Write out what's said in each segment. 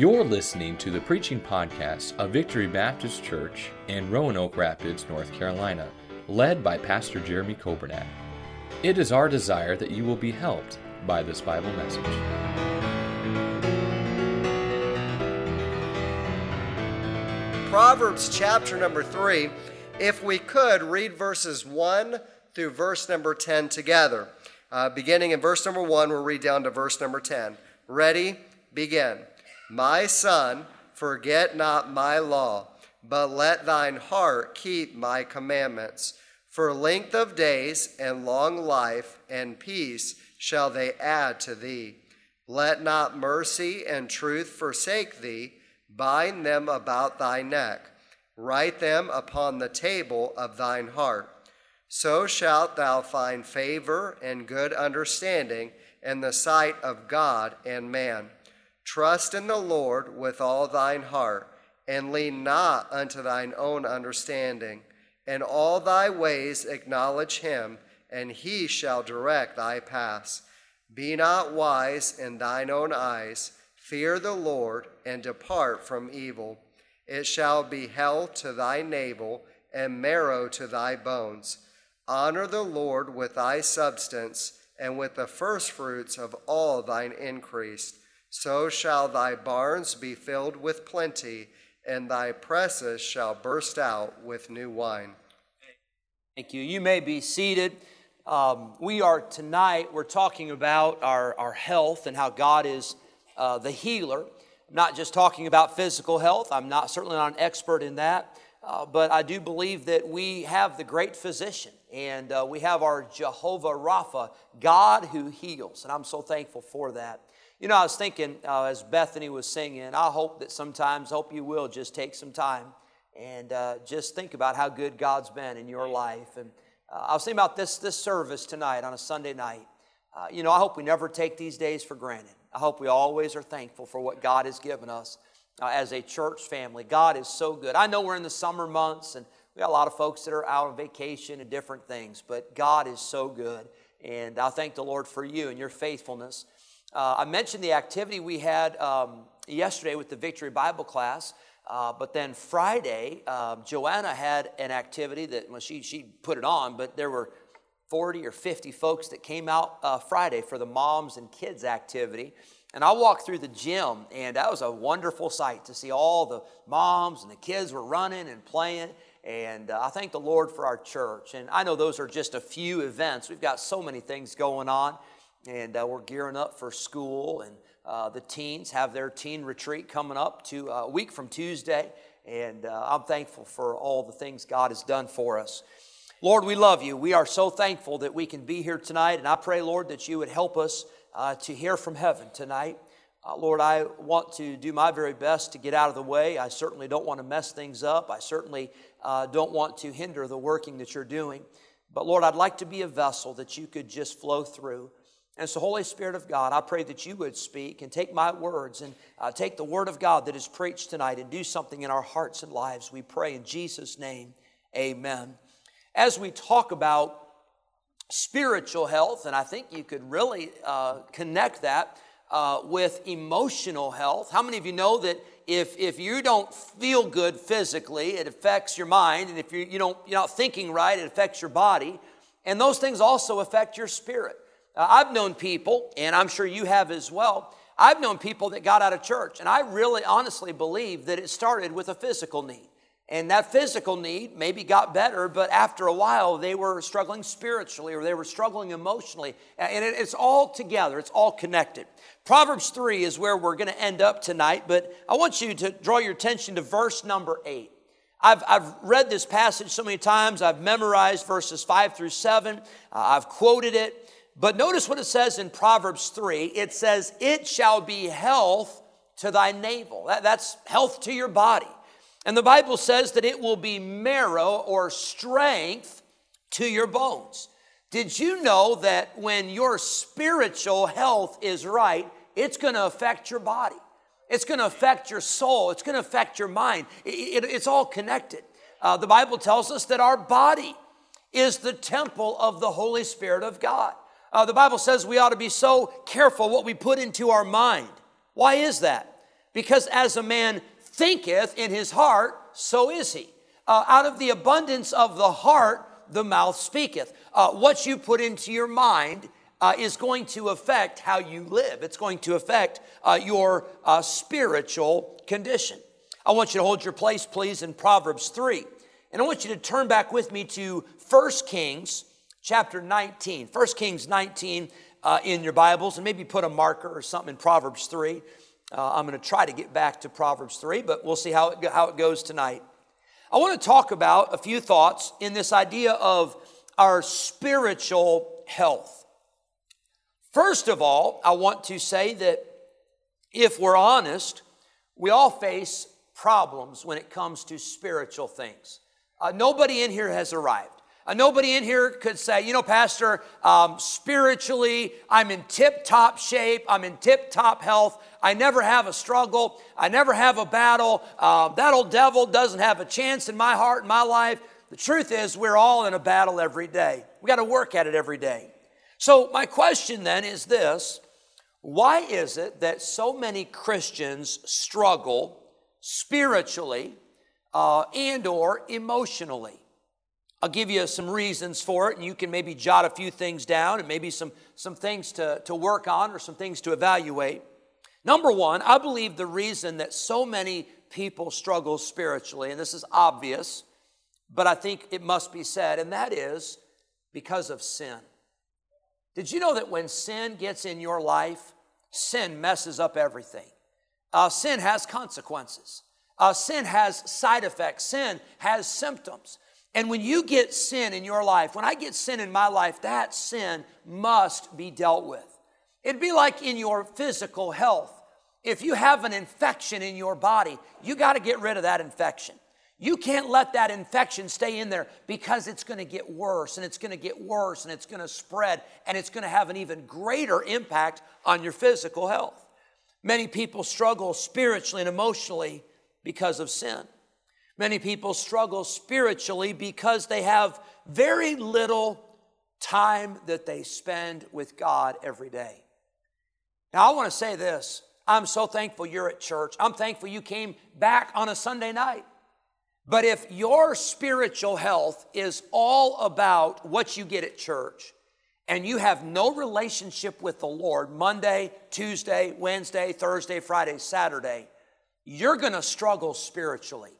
You're listening to the preaching podcast of Victory Baptist Church in Roanoke Rapids, North Carolina, led by Pastor Jeremy Kobernat. It is our desire that you will be helped by this Bible message. Proverbs chapter number 3. If we could read verses 1 through verse number 10 together. Uh, beginning in verse number 1, we'll read down to verse number 10. Ready? Begin. My son, forget not my law, but let thine heart keep my commandments. For length of days and long life and peace shall they add to thee. Let not mercy and truth forsake thee. Bind them about thy neck. Write them upon the table of thine heart. So shalt thou find favor and good understanding in the sight of God and man. Trust in the Lord with all thine heart, and lean not unto thine own understanding. In all thy ways acknowledge him, and he shall direct thy paths. Be not wise in thine own eyes. Fear the Lord, and depart from evil. It shall be health to thy navel, and marrow to thy bones. Honor the Lord with thy substance, and with the firstfruits of all thine increase. So shall thy barns be filled with plenty, and thy presses shall burst out with new wine. Thank you. You may be seated. Um, we are tonight, we're talking about our, our health and how God is uh, the healer. I'm not just talking about physical health, I'm not certainly not an expert in that, uh, but I do believe that we have the great physician and uh, we have our Jehovah Rapha, God who heals, and I'm so thankful for that. You know, I was thinking uh, as Bethany was singing, I hope that sometimes, hope you will just take some time and uh, just think about how good God's been in your life. And uh, I was thinking about this, this service tonight on a Sunday night. Uh, you know, I hope we never take these days for granted. I hope we always are thankful for what God has given us uh, as a church family. God is so good. I know we're in the summer months and we got a lot of folks that are out on vacation and different things, but God is so good. And I thank the Lord for you and your faithfulness. Uh, I mentioned the activity we had um, yesterday with the Victory Bible class. Uh, but then Friday, um, Joanna had an activity that, well, she, she put it on, but there were 40 or 50 folks that came out uh, Friday for the moms and kids activity. And I walked through the gym, and that was a wonderful sight to see all the moms and the kids were running and playing. And uh, I thank the Lord for our church. And I know those are just a few events. We've got so many things going on, and uh, we're gearing up for school and uh, the teens have their teen retreat coming up to uh, a week from Tuesday, and uh, I'm thankful for all the things God has done for us. Lord, we love you. We are so thankful that we can be here tonight, and I pray, Lord, that you would help us uh, to hear from heaven tonight. Uh, Lord, I want to do my very best to get out of the way. I certainly don't want to mess things up. I certainly uh, don't want to hinder the working that you're doing. But Lord, I'd like to be a vessel that you could just flow through. And so, Holy Spirit of God, I pray that you would speak and take my words and uh, take the word of God that is preached tonight and do something in our hearts and lives. We pray in Jesus' name, amen. As we talk about spiritual health, and I think you could really uh, connect that uh, with emotional health. How many of you know that if, if you don't feel good physically, it affects your mind, and if you, you don't, you're not thinking right, it affects your body, and those things also affect your spirit. Uh, I've known people, and I'm sure you have as well. I've known people that got out of church, and I really honestly believe that it started with a physical need. And that physical need maybe got better, but after a while they were struggling spiritually or they were struggling emotionally. And it's all together, it's all connected. Proverbs 3 is where we're going to end up tonight, but I want you to draw your attention to verse number 8. I've, I've read this passage so many times, I've memorized verses 5 through 7, uh, I've quoted it. But notice what it says in Proverbs 3 it says, It shall be health to thy navel. That, that's health to your body. And the Bible says that it will be marrow or strength to your bones. Did you know that when your spiritual health is right, it's going to affect your body? It's going to affect your soul. It's going to affect your mind. It, it, it's all connected. Uh, the Bible tells us that our body is the temple of the Holy Spirit of God. Uh, the Bible says we ought to be so careful what we put into our mind. Why is that? Because as a man thinketh in his heart, so is he. Uh, out of the abundance of the heart, the mouth speaketh. Uh, what you put into your mind uh, is going to affect how you live. It's going to affect uh, your uh, spiritual condition. I want you to hold your place, please, in Proverbs 3. And I want you to turn back with me to 1 Kings chapter 19. 1 Kings 19 uh, in your Bibles, and maybe put a marker or something in Proverbs 3. Uh, I'm going to try to get back to Proverbs 3, but we'll see how it, how it goes tonight. I want to talk about a few thoughts in this idea of our spiritual health. First of all, I want to say that if we're honest, we all face problems when it comes to spiritual things. Uh, nobody in here has arrived. Uh, nobody in here could say, you know, Pastor, um, spiritually, I'm in tip top shape, I'm in tip top health, I never have a struggle, I never have a battle, uh, that old devil doesn't have a chance in my heart, in my life. The truth is, we're all in a battle every day. We got to work at it every day. So, my question then is this why is it that so many Christians struggle spiritually uh, and or emotionally? I'll give you some reasons for it, and you can maybe jot a few things down and maybe some, some things to, to work on or some things to evaluate. Number one, I believe the reason that so many people struggle spiritually, and this is obvious, but I think it must be said, and that is because of sin. Did you know that when sin gets in your life, sin messes up everything? Uh, sin has consequences. Uh, sin has side effects. Sin has symptoms. And when you get sin in your life, when I get sin in my life, that sin must be dealt with. It'd be like in your physical health. If you have an infection in your body, you got to get rid of that infection. You can't let that infection stay in there because it's going to get worse and it's going to get worse and it's going to spread and it's going to have an even greater impact on your physical health. Many people struggle spiritually and emotionally because of sin. Many people struggle spiritually because they have very little time that they spend with God every day. Now, I want to say this I'm so thankful you're at church. I'm thankful you came back on a Sunday night. But if your spiritual health is all about what you get at church, and you have no relationship with the Lord Monday, Tuesday, Wednesday, Thursday, Friday, Saturday, you're going to struggle spiritually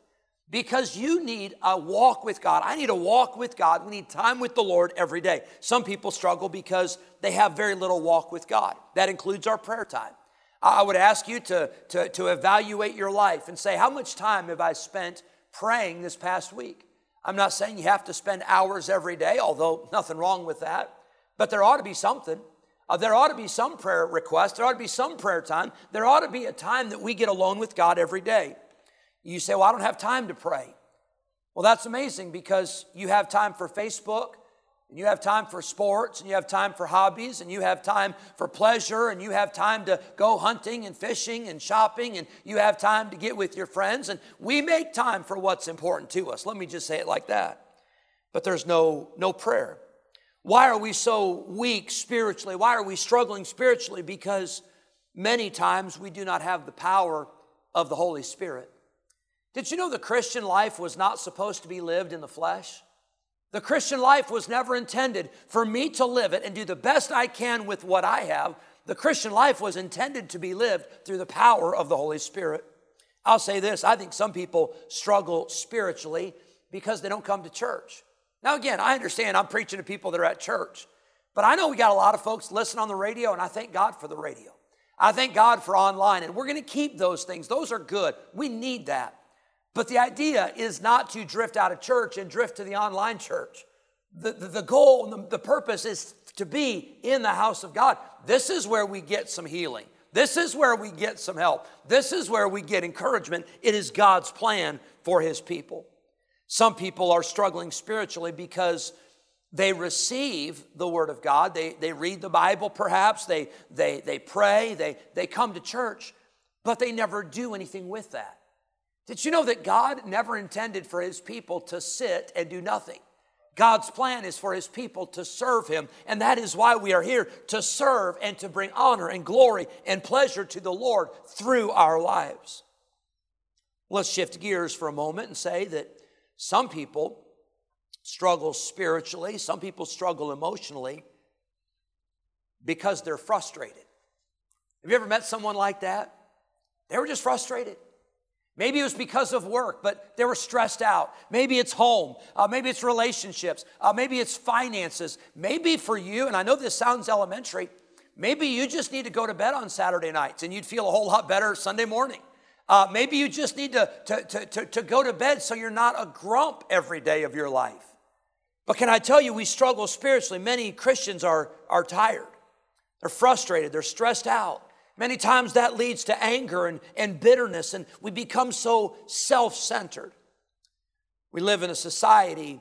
because you need a walk with God. I need a walk with God. We need time with the Lord every day. Some people struggle because they have very little walk with God. That includes our prayer time. I would ask you to, to, to evaluate your life and say, how much time have I spent praying this past week? I'm not saying you have to spend hours every day, although nothing wrong with that, but there ought to be something. Uh, there ought to be some prayer request. There ought to be some prayer time. There ought to be a time that we get alone with God every day. You say, Well, I don't have time to pray. Well, that's amazing because you have time for Facebook, and you have time for sports, and you have time for hobbies, and you have time for pleasure, and you have time to go hunting and fishing and shopping, and you have time to get with your friends. And we make time for what's important to us. Let me just say it like that. But there's no, no prayer. Why are we so weak spiritually? Why are we struggling spiritually? Because many times we do not have the power of the Holy Spirit. Did you know the Christian life was not supposed to be lived in the flesh? The Christian life was never intended for me to live it and do the best I can with what I have. The Christian life was intended to be lived through the power of the Holy Spirit. I'll say this I think some people struggle spiritually because they don't come to church. Now, again, I understand I'm preaching to people that are at church, but I know we got a lot of folks listen on the radio, and I thank God for the radio. I thank God for online, and we're going to keep those things. Those are good. We need that. But the idea is not to drift out of church and drift to the online church. The, the, the goal and the, the purpose is to be in the house of God. This is where we get some healing. This is where we get some help. This is where we get encouragement. It is God's plan for His people. Some people are struggling spiritually because they receive the Word of God. They, they read the Bible, perhaps. They, they, they pray. They, they come to church, but they never do anything with that. Did you know that God never intended for his people to sit and do nothing? God's plan is for his people to serve him, and that is why we are here to serve and to bring honor and glory and pleasure to the Lord through our lives. Let's shift gears for a moment and say that some people struggle spiritually, some people struggle emotionally because they're frustrated. Have you ever met someone like that? They were just frustrated. Maybe it was because of work, but they were stressed out. Maybe it's home. Uh, maybe it's relationships. Uh, maybe it's finances. Maybe for you, and I know this sounds elementary, maybe you just need to go to bed on Saturday nights and you'd feel a whole lot better Sunday morning. Uh, maybe you just need to, to, to, to, to go to bed so you're not a grump every day of your life. But can I tell you, we struggle spiritually. Many Christians are, are tired, they're frustrated, they're stressed out. Many times that leads to anger and, and bitterness, and we become so self centered. We live in a society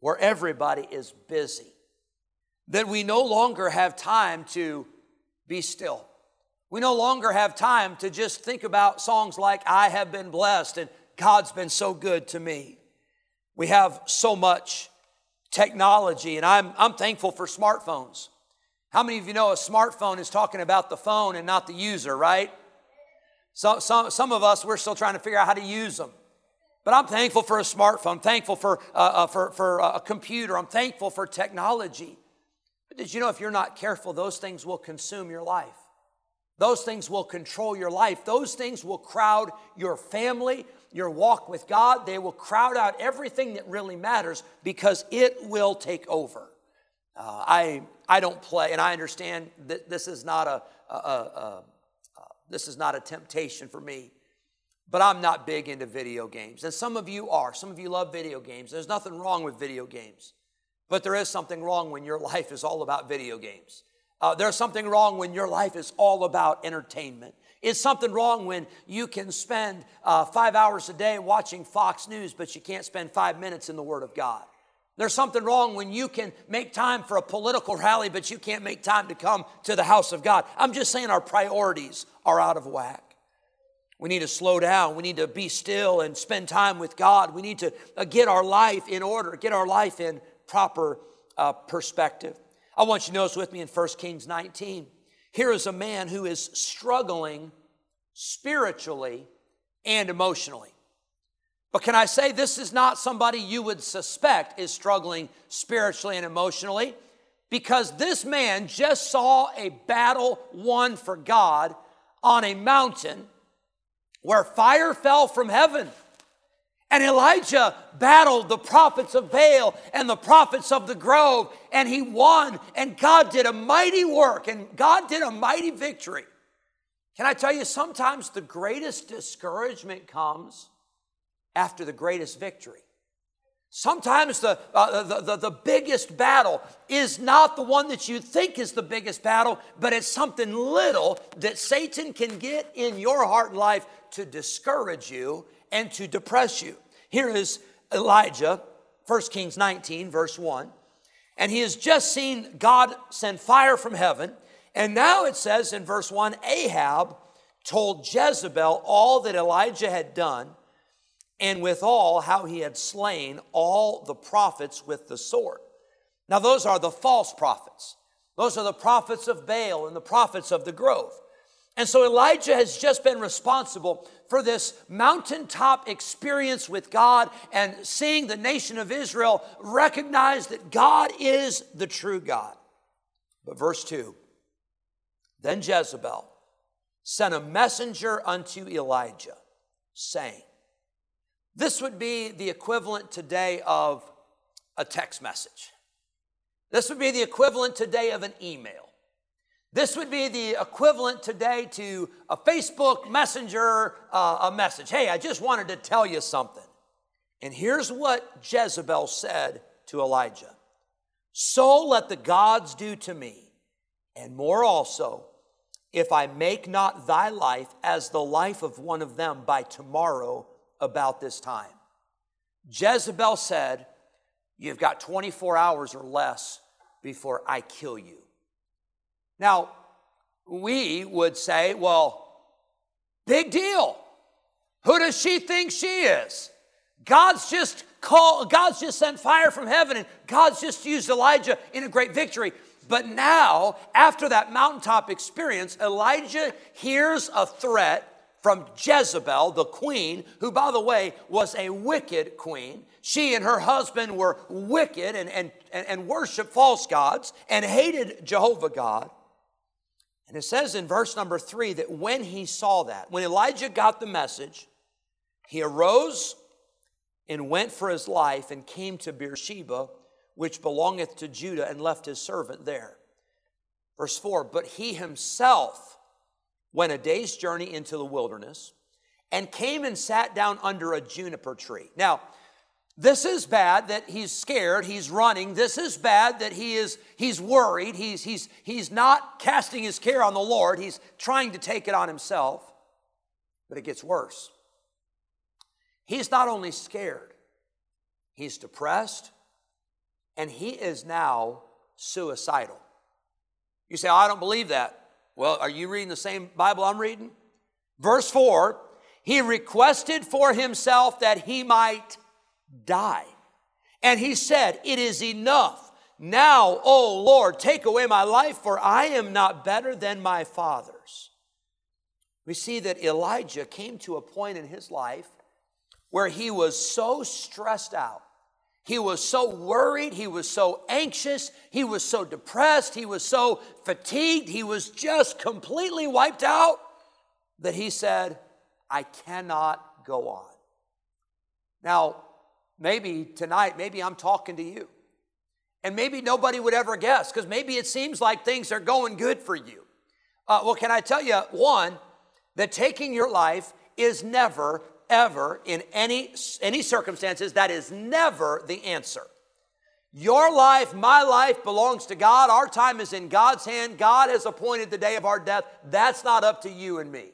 where everybody is busy, that we no longer have time to be still. We no longer have time to just think about songs like, I have been blessed and God's been so good to me. We have so much technology, and I'm, I'm thankful for smartphones. How many of you know a smartphone is talking about the phone and not the user, right? So, some, some of us, we're still trying to figure out how to use them. But I'm thankful for a smartphone, I'm thankful for, uh, uh, for, for a computer, I'm thankful for technology. But did you know if you're not careful, those things will consume your life? Those things will control your life. Those things will crowd your family, your walk with God. They will crowd out everything that really matters because it will take over. Uh, I, I don't play, and I understand that this is not a, a, a, a this is not a temptation for me, but I'm not big into video games. And some of you are. Some of you love video games. There's nothing wrong with video games, but there is something wrong when your life is all about video games. Uh, there's something wrong when your life is all about entertainment. It's something wrong when you can spend uh, five hours a day watching Fox News, but you can't spend five minutes in the Word of God. There's something wrong when you can make time for a political rally, but you can't make time to come to the house of God. I'm just saying our priorities are out of whack. We need to slow down. We need to be still and spend time with God. We need to uh, get our life in order, get our life in proper uh, perspective. I want you to notice with me in 1 Kings 19. Here is a man who is struggling spiritually and emotionally. But can I say this is not somebody you would suspect is struggling spiritually and emotionally? Because this man just saw a battle won for God on a mountain where fire fell from heaven. And Elijah battled the prophets of Baal and the prophets of the grove, and he won, and God did a mighty work, and God did a mighty victory. Can I tell you, sometimes the greatest discouragement comes after the greatest victory. Sometimes the, uh, the, the, the, biggest battle is not the one that you think is the biggest battle, but it's something little that Satan can get in your heart and life to discourage you and to depress you. Here is Elijah, 1 Kings 19, verse 1. And he has just seen God send fire from heaven. And now it says in verse 1 Ahab told Jezebel all that Elijah had done and withal how he had slain all the prophets with the sword. Now, those are the false prophets. Those are the prophets of Baal and the prophets of the grove. And so Elijah has just been responsible for this mountaintop experience with God and seeing the nation of Israel recognize that God is the true God. But verse 2 Then Jezebel sent a messenger unto Elijah, saying, this would be the equivalent today of a text message. This would be the equivalent today of an email. This would be the equivalent today to a Facebook Messenger uh, a message. Hey, I just wanted to tell you something. And here's what Jezebel said to Elijah So let the gods do to me, and more also, if I make not thy life as the life of one of them by tomorrow about this time. Jezebel said, You've got 24 hours or less before I kill you. Now, we would say, Well, big deal. Who does she think she is? God's just called, God's just sent fire from heaven and God's just used Elijah in a great victory. But now, after that mountaintop experience, Elijah hears a threat from Jezebel, the queen, who, by the way, was a wicked queen. She and her husband were wicked and, and, and worshiped false gods and hated Jehovah God. And it says in verse number three that when he saw that, when Elijah got the message, he arose and went for his life and came to Beersheba, which belongeth to Judah, and left his servant there. Verse 4 But he himself went a day's journey into the wilderness and came and sat down under a juniper tree. Now, this is bad that he's scared, he's running. This is bad that he is he's worried. He's he's he's not casting his care on the Lord. He's trying to take it on himself. But it gets worse. He's not only scared, he's depressed, and he is now suicidal. You say, oh, I don't believe that. Well, are you reading the same Bible I'm reading? Verse 4 He requested for himself that he might die. And he said, It is enough. Now, O Lord, take away my life, for I am not better than my fathers. We see that Elijah came to a point in his life where he was so stressed out. He was so worried. He was so anxious. He was so depressed. He was so fatigued. He was just completely wiped out that he said, I cannot go on. Now, maybe tonight, maybe I'm talking to you. And maybe nobody would ever guess because maybe it seems like things are going good for you. Uh, well, can I tell you, one, that taking your life is never ever, in any, any circumstances, that is never the answer. Your life, my life belongs to God. Our time is in God's hand. God has appointed the day of our death. That's not up to you and me.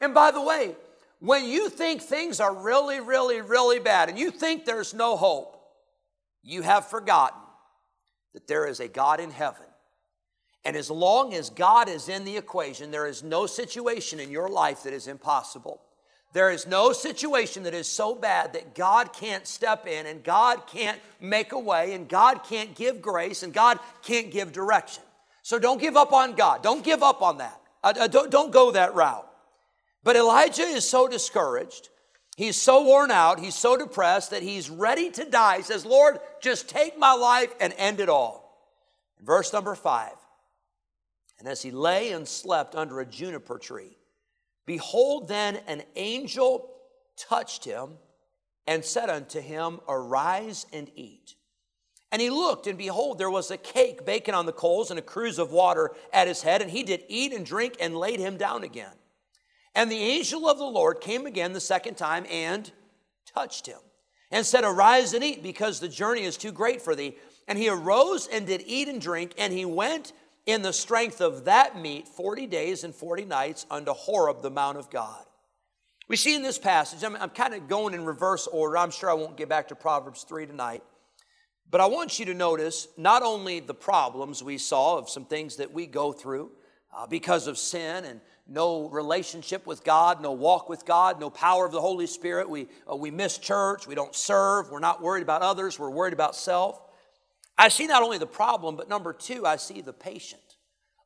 And by the way, when you think things are really, really, really bad and you think there's no hope, you have forgotten that there is a God in heaven. And as long as God is in the equation, there is no situation in your life that is impossible. There is no situation that is so bad that God can't step in and God can't make a way and God can't give grace and God can't give direction. So don't give up on God. Don't give up on that. Uh, don't, don't go that route. But Elijah is so discouraged. He's so worn out. He's so depressed that he's ready to die. He says, Lord, just take my life and end it all. Verse number five. And as he lay and slept under a juniper tree, Behold, then an angel touched him and said unto him, Arise and eat. And he looked, and behold, there was a cake baking on the coals and a cruse of water at his head, and he did eat and drink and laid him down again. And the angel of the Lord came again the second time and touched him and said, Arise and eat, because the journey is too great for thee. And he arose and did eat and drink, and he went in the strength of that meat 40 days and 40 nights unto Horeb, the Mount of God. We see in this passage, I'm, I'm kind of going in reverse order. I'm sure I won't get back to Proverbs 3 tonight. But I want you to notice not only the problems we saw of some things that we go through uh, because of sin and no relationship with God, no walk with God, no power of the Holy Spirit. We, uh, we miss church, we don't serve, we're not worried about others, we're worried about self. I see not only the problem, but number two, I see the patient.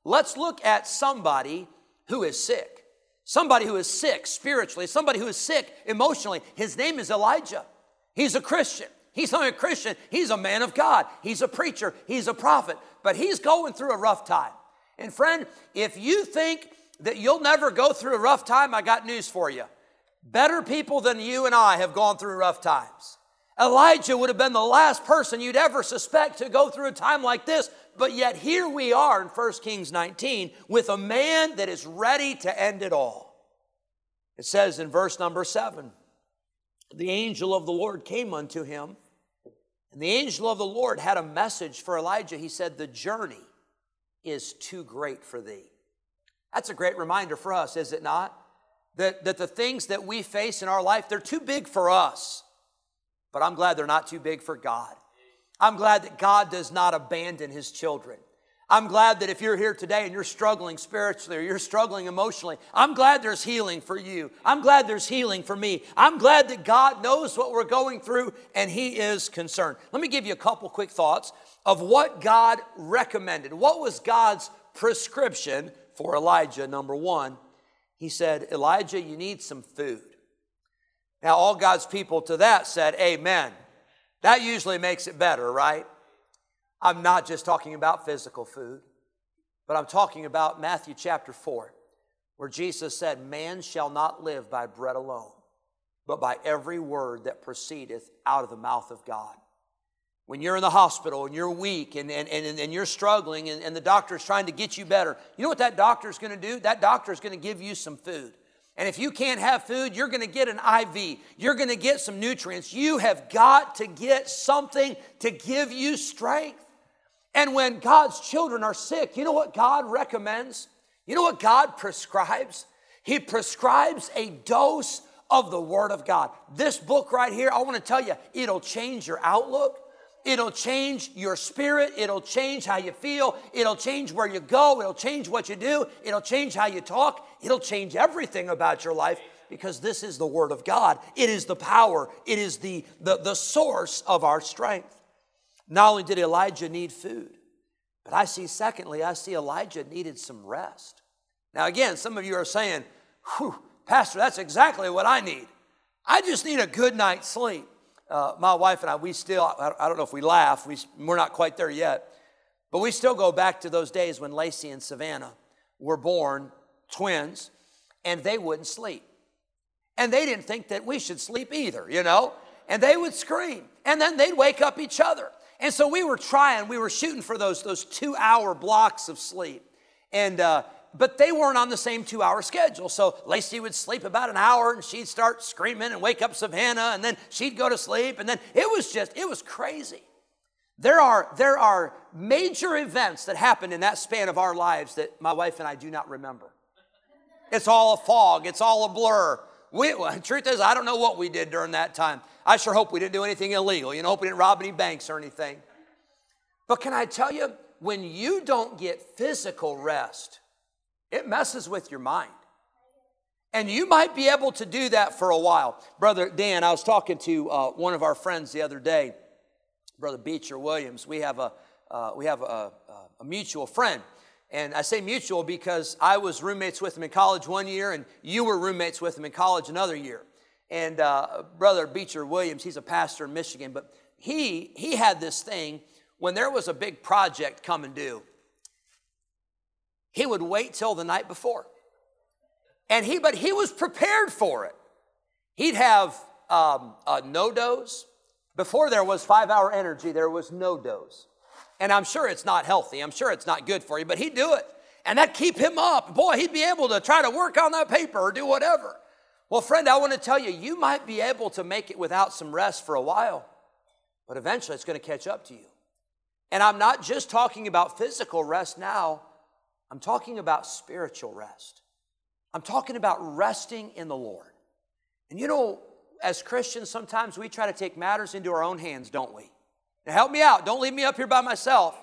Let's look at somebody who is sick. Somebody who is sick spiritually, somebody who is sick emotionally. His name is Elijah. He's a Christian. He's not a Christian, he's a man of God. He's a preacher, he's a prophet, but he's going through a rough time. And friend, if you think that you'll never go through a rough time, I got news for you. Better people than you and I have gone through rough times. Elijah would have been the last person you'd ever suspect to go through a time like this. But yet, here we are in 1 Kings 19 with a man that is ready to end it all. It says in verse number 7 The angel of the Lord came unto him, and the angel of the Lord had a message for Elijah. He said, The journey is too great for thee. That's a great reminder for us, is it not? That, that the things that we face in our life, they're too big for us but I'm glad they're not too big for God. I'm glad that God does not abandon his children. I'm glad that if you're here today and you're struggling spiritually or you're struggling emotionally, I'm glad there's healing for you. I'm glad there's healing for me. I'm glad that God knows what we're going through and He is concerned. Let me give you a couple quick thoughts of what God recommended. What was God's prescription for Elijah? Number one, He said, Elijah, you need some food. Now, all God's people to that said, Amen. That usually makes it better, right? I'm not just talking about physical food, but I'm talking about Matthew chapter 4, where Jesus said, Man shall not live by bread alone, but by every word that proceedeth out of the mouth of God. When you're in the hospital and you're weak and, and, and, and you're struggling and, and the doctor's trying to get you better, you know what that doctor's gonna do? That doctor's gonna give you some food. And if you can't have food, you're going to get an IV. You're going to get some nutrients. You have got to get something to give you strength. And when God's children are sick, you know what God recommends? You know what God prescribes? He prescribes a dose of the Word of God. This book right here, I want to tell you, it'll change your outlook. It'll change your spirit. It'll change how you feel. It'll change where you go. It'll change what you do. It'll change how you talk. It'll change everything about your life because this is the Word of God. It is the power, it is the, the, the source of our strength. Not only did Elijah need food, but I see, secondly, I see Elijah needed some rest. Now, again, some of you are saying, Pastor, that's exactly what I need. I just need a good night's sleep. Uh, my wife and I, we still, I don't know if we laugh, we, we're not quite there yet, but we still go back to those days when Lacey and Savannah were born twins and they wouldn't sleep. And they didn't think that we should sleep either, you know? And they would scream and then they'd wake up each other. And so we were trying, we were shooting for those, those two hour blocks of sleep. And, uh, but they weren't on the same two hour schedule. So Lacey would sleep about an hour and she'd start screaming and wake up Savannah and then she'd go to sleep. And then it was just, it was crazy. There are, there are major events that happened in that span of our lives that my wife and I do not remember. It's all a fog, it's all a blur. We, well, truth is, I don't know what we did during that time. I sure hope we didn't do anything illegal. You know, hope we didn't rob any banks or anything. But can I tell you, when you don't get physical rest, it messes with your mind. And you might be able to do that for a while. Brother Dan, I was talking to uh, one of our friends the other day, Brother Beecher Williams. We have a, uh, we have a, a mutual friend. And I say mutual because I was roommates with him in college one year, and you were roommates with him in college another year. And uh, Brother Beecher Williams, he's a pastor in Michigan, but he, he had this thing when there was a big project coming due, he would wait till the night before. And he, but he was prepared for it. He'd have um, uh, NoDoz. Before there was five hour energy, there was NoDoz. And I'm sure it's not healthy. I'm sure it's not good for you, but he'd do it. And that'd keep him up. Boy, he'd be able to try to work on that paper or do whatever. Well, friend, I want to tell you, you might be able to make it without some rest for a while, but eventually it's going to catch up to you. And I'm not just talking about physical rest now, I'm talking about spiritual rest. I'm talking about resting in the Lord. And you know, as Christians, sometimes we try to take matters into our own hands, don't we? Now, help me out. Don't leave me up here by myself.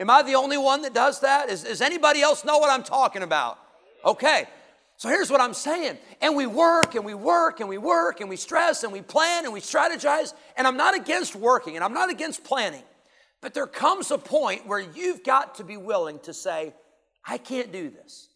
Am I the only one that does that? Is, does anybody else know what I'm talking about? Okay. So here's what I'm saying. And we work and we work and we work and we stress and we plan and we strategize. And I'm not against working and I'm not against planning. But there comes a point where you've got to be willing to say, I can't do this.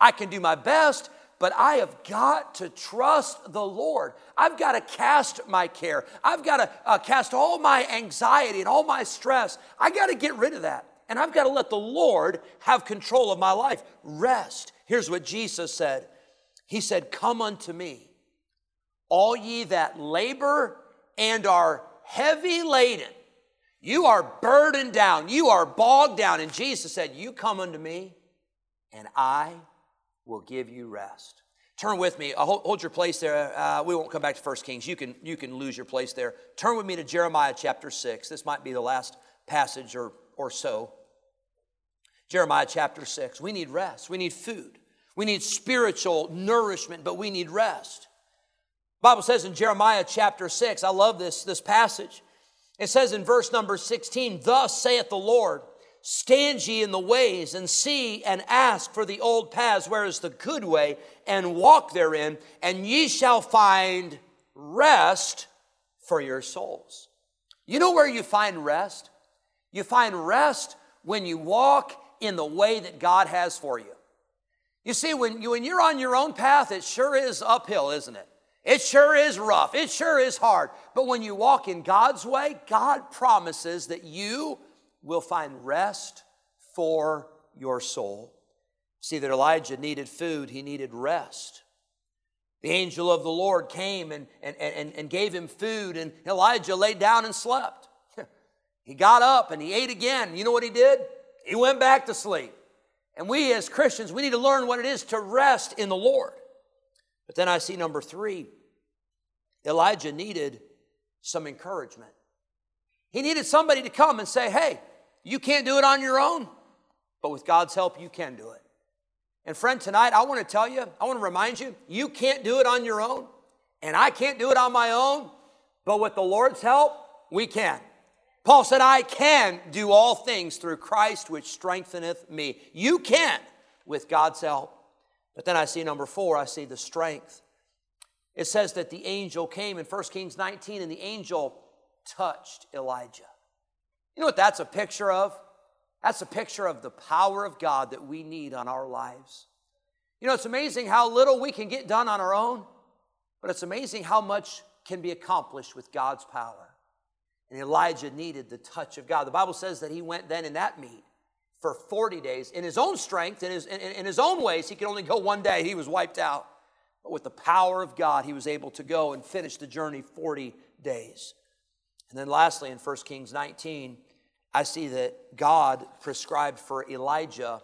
I can do my best, but I have got to trust the Lord. I've got to cast my care. I've got to uh, cast all my anxiety and all my stress. I got to get rid of that. And I've got to let the Lord have control of my life. Rest. Here's what Jesus said He said, Come unto me, all ye that labor and are heavy laden. You are burdened down, you are bogged down. And Jesus said, You come unto me, and I will give you rest. Turn with me. Uh, hold, hold your place there. Uh, we won't come back to First Kings. You can, you can lose your place there. Turn with me to Jeremiah chapter 6. This might be the last passage or, or so. Jeremiah chapter 6. We need rest. We need food. We need spiritual nourishment, but we need rest. Bible says in Jeremiah chapter 6, I love this, this passage. It says in verse number 16, Thus saith the Lord, Stand ye in the ways and see and ask for the old paths, where is the good way, and walk therein, and ye shall find rest for your souls. You know where you find rest? You find rest when you walk in the way that God has for you. You see, when, you, when you're on your own path, it sure is uphill, isn't it? It sure is rough. It sure is hard. But when you walk in God's way, God promises that you will find rest for your soul. See that Elijah needed food, he needed rest. The angel of the Lord came and, and, and, and gave him food, and Elijah laid down and slept. he got up and he ate again. You know what he did? He went back to sleep. And we as Christians, we need to learn what it is to rest in the Lord. But then I see number three Elijah needed some encouragement. He needed somebody to come and say, Hey, you can't do it on your own, but with God's help, you can do it. And friend, tonight I want to tell you, I want to remind you, you can't do it on your own, and I can't do it on my own, but with the Lord's help, we can. Paul said, I can do all things through Christ which strengtheneth me. You can with God's help. But then I see number four, I see the strength. It says that the angel came in 1 Kings 19, and the angel touched Elijah. You know what that's a picture of? That's a picture of the power of God that we need on our lives. You know, it's amazing how little we can get done on our own, but it's amazing how much can be accomplished with God's power. And Elijah needed the touch of God. The Bible says that he went then in that meat for 40 days. In his own strength, in his, in, in his own ways, he could only go one day. He was wiped out. But with the power of God, he was able to go and finish the journey 40 days. And then lastly, in 1 Kings 19, I see that God prescribed for Elijah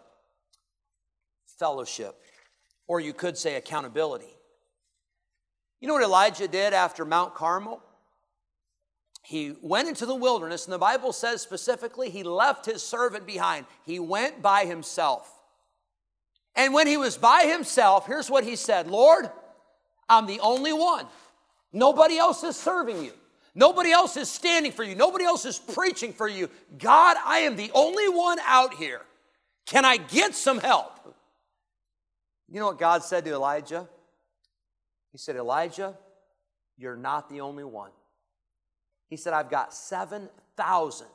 fellowship, or you could say accountability. You know what Elijah did after Mount Carmel? He went into the wilderness, and the Bible says specifically he left his servant behind. He went by himself. And when he was by himself, here's what he said Lord, I'm the only one. Nobody else is serving you. Nobody else is standing for you. Nobody else is preaching for you. God, I am the only one out here. Can I get some help? You know what God said to Elijah? He said, Elijah, you're not the only one. He said, I've got 7,000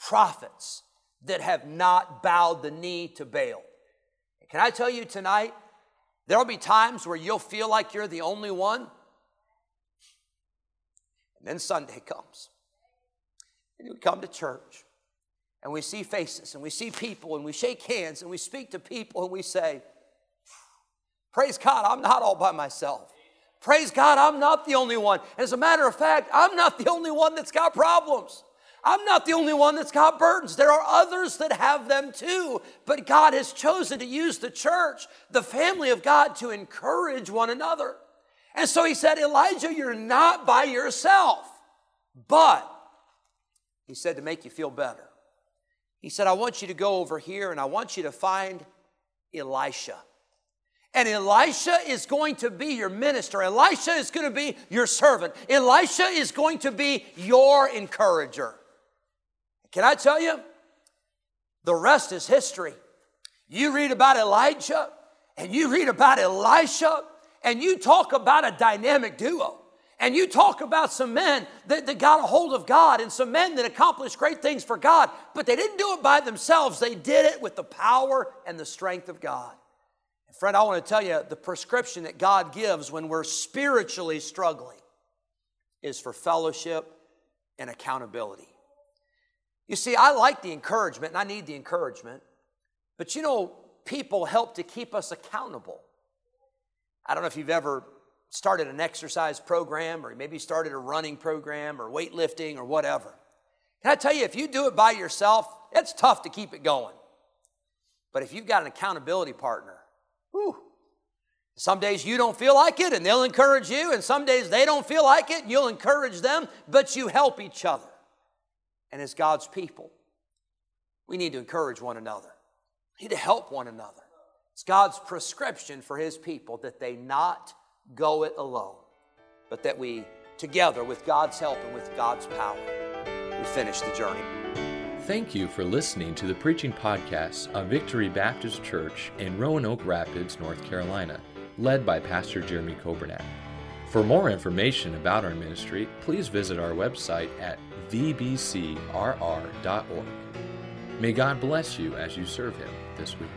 prophets that have not bowed the knee to Baal. Can I tell you tonight, there'll be times where you'll feel like you're the only one. Then Sunday comes. And we come to church and we see faces and we see people and we shake hands and we speak to people and we say, Praise God, I'm not all by myself. Praise God, I'm not the only one. As a matter of fact, I'm not the only one that's got problems. I'm not the only one that's got burdens. There are others that have them too. But God has chosen to use the church, the family of God, to encourage one another. And so he said, Elijah, you're not by yourself. But, he said, to make you feel better, he said, I want you to go over here and I want you to find Elisha. And Elisha is going to be your minister. Elisha is going to be your servant. Elisha is going to be your encourager. Can I tell you? The rest is history. You read about Elijah and you read about Elisha and you talk about a dynamic duo. And you talk about some men that, that got a hold of God and some men that accomplished great things for God, but they didn't do it by themselves. They did it with the power and the strength of God. And friend, I want to tell you the prescription that God gives when we're spiritually struggling is for fellowship and accountability. You see, I like the encouragement and I need the encouragement, but you know, people help to keep us accountable. I don't know if you've ever started an exercise program or maybe started a running program or weightlifting or whatever. Can I tell you, if you do it by yourself, it's tough to keep it going. But if you've got an accountability partner, whew, some days you don't feel like it and they'll encourage you, and some days they don't feel like it and you'll encourage them, but you help each other. And as God's people, we need to encourage one another, we need to help one another. It's God's prescription for His people that they not go it alone, but that we, together with God's help and with God's power, we finish the journey. Thank you for listening to the preaching podcast of Victory Baptist Church in Roanoke Rapids, North Carolina, led by Pastor Jeremy Kobernat. For more information about our ministry, please visit our website at vbcrr.org. May God bless you as you serve Him this week.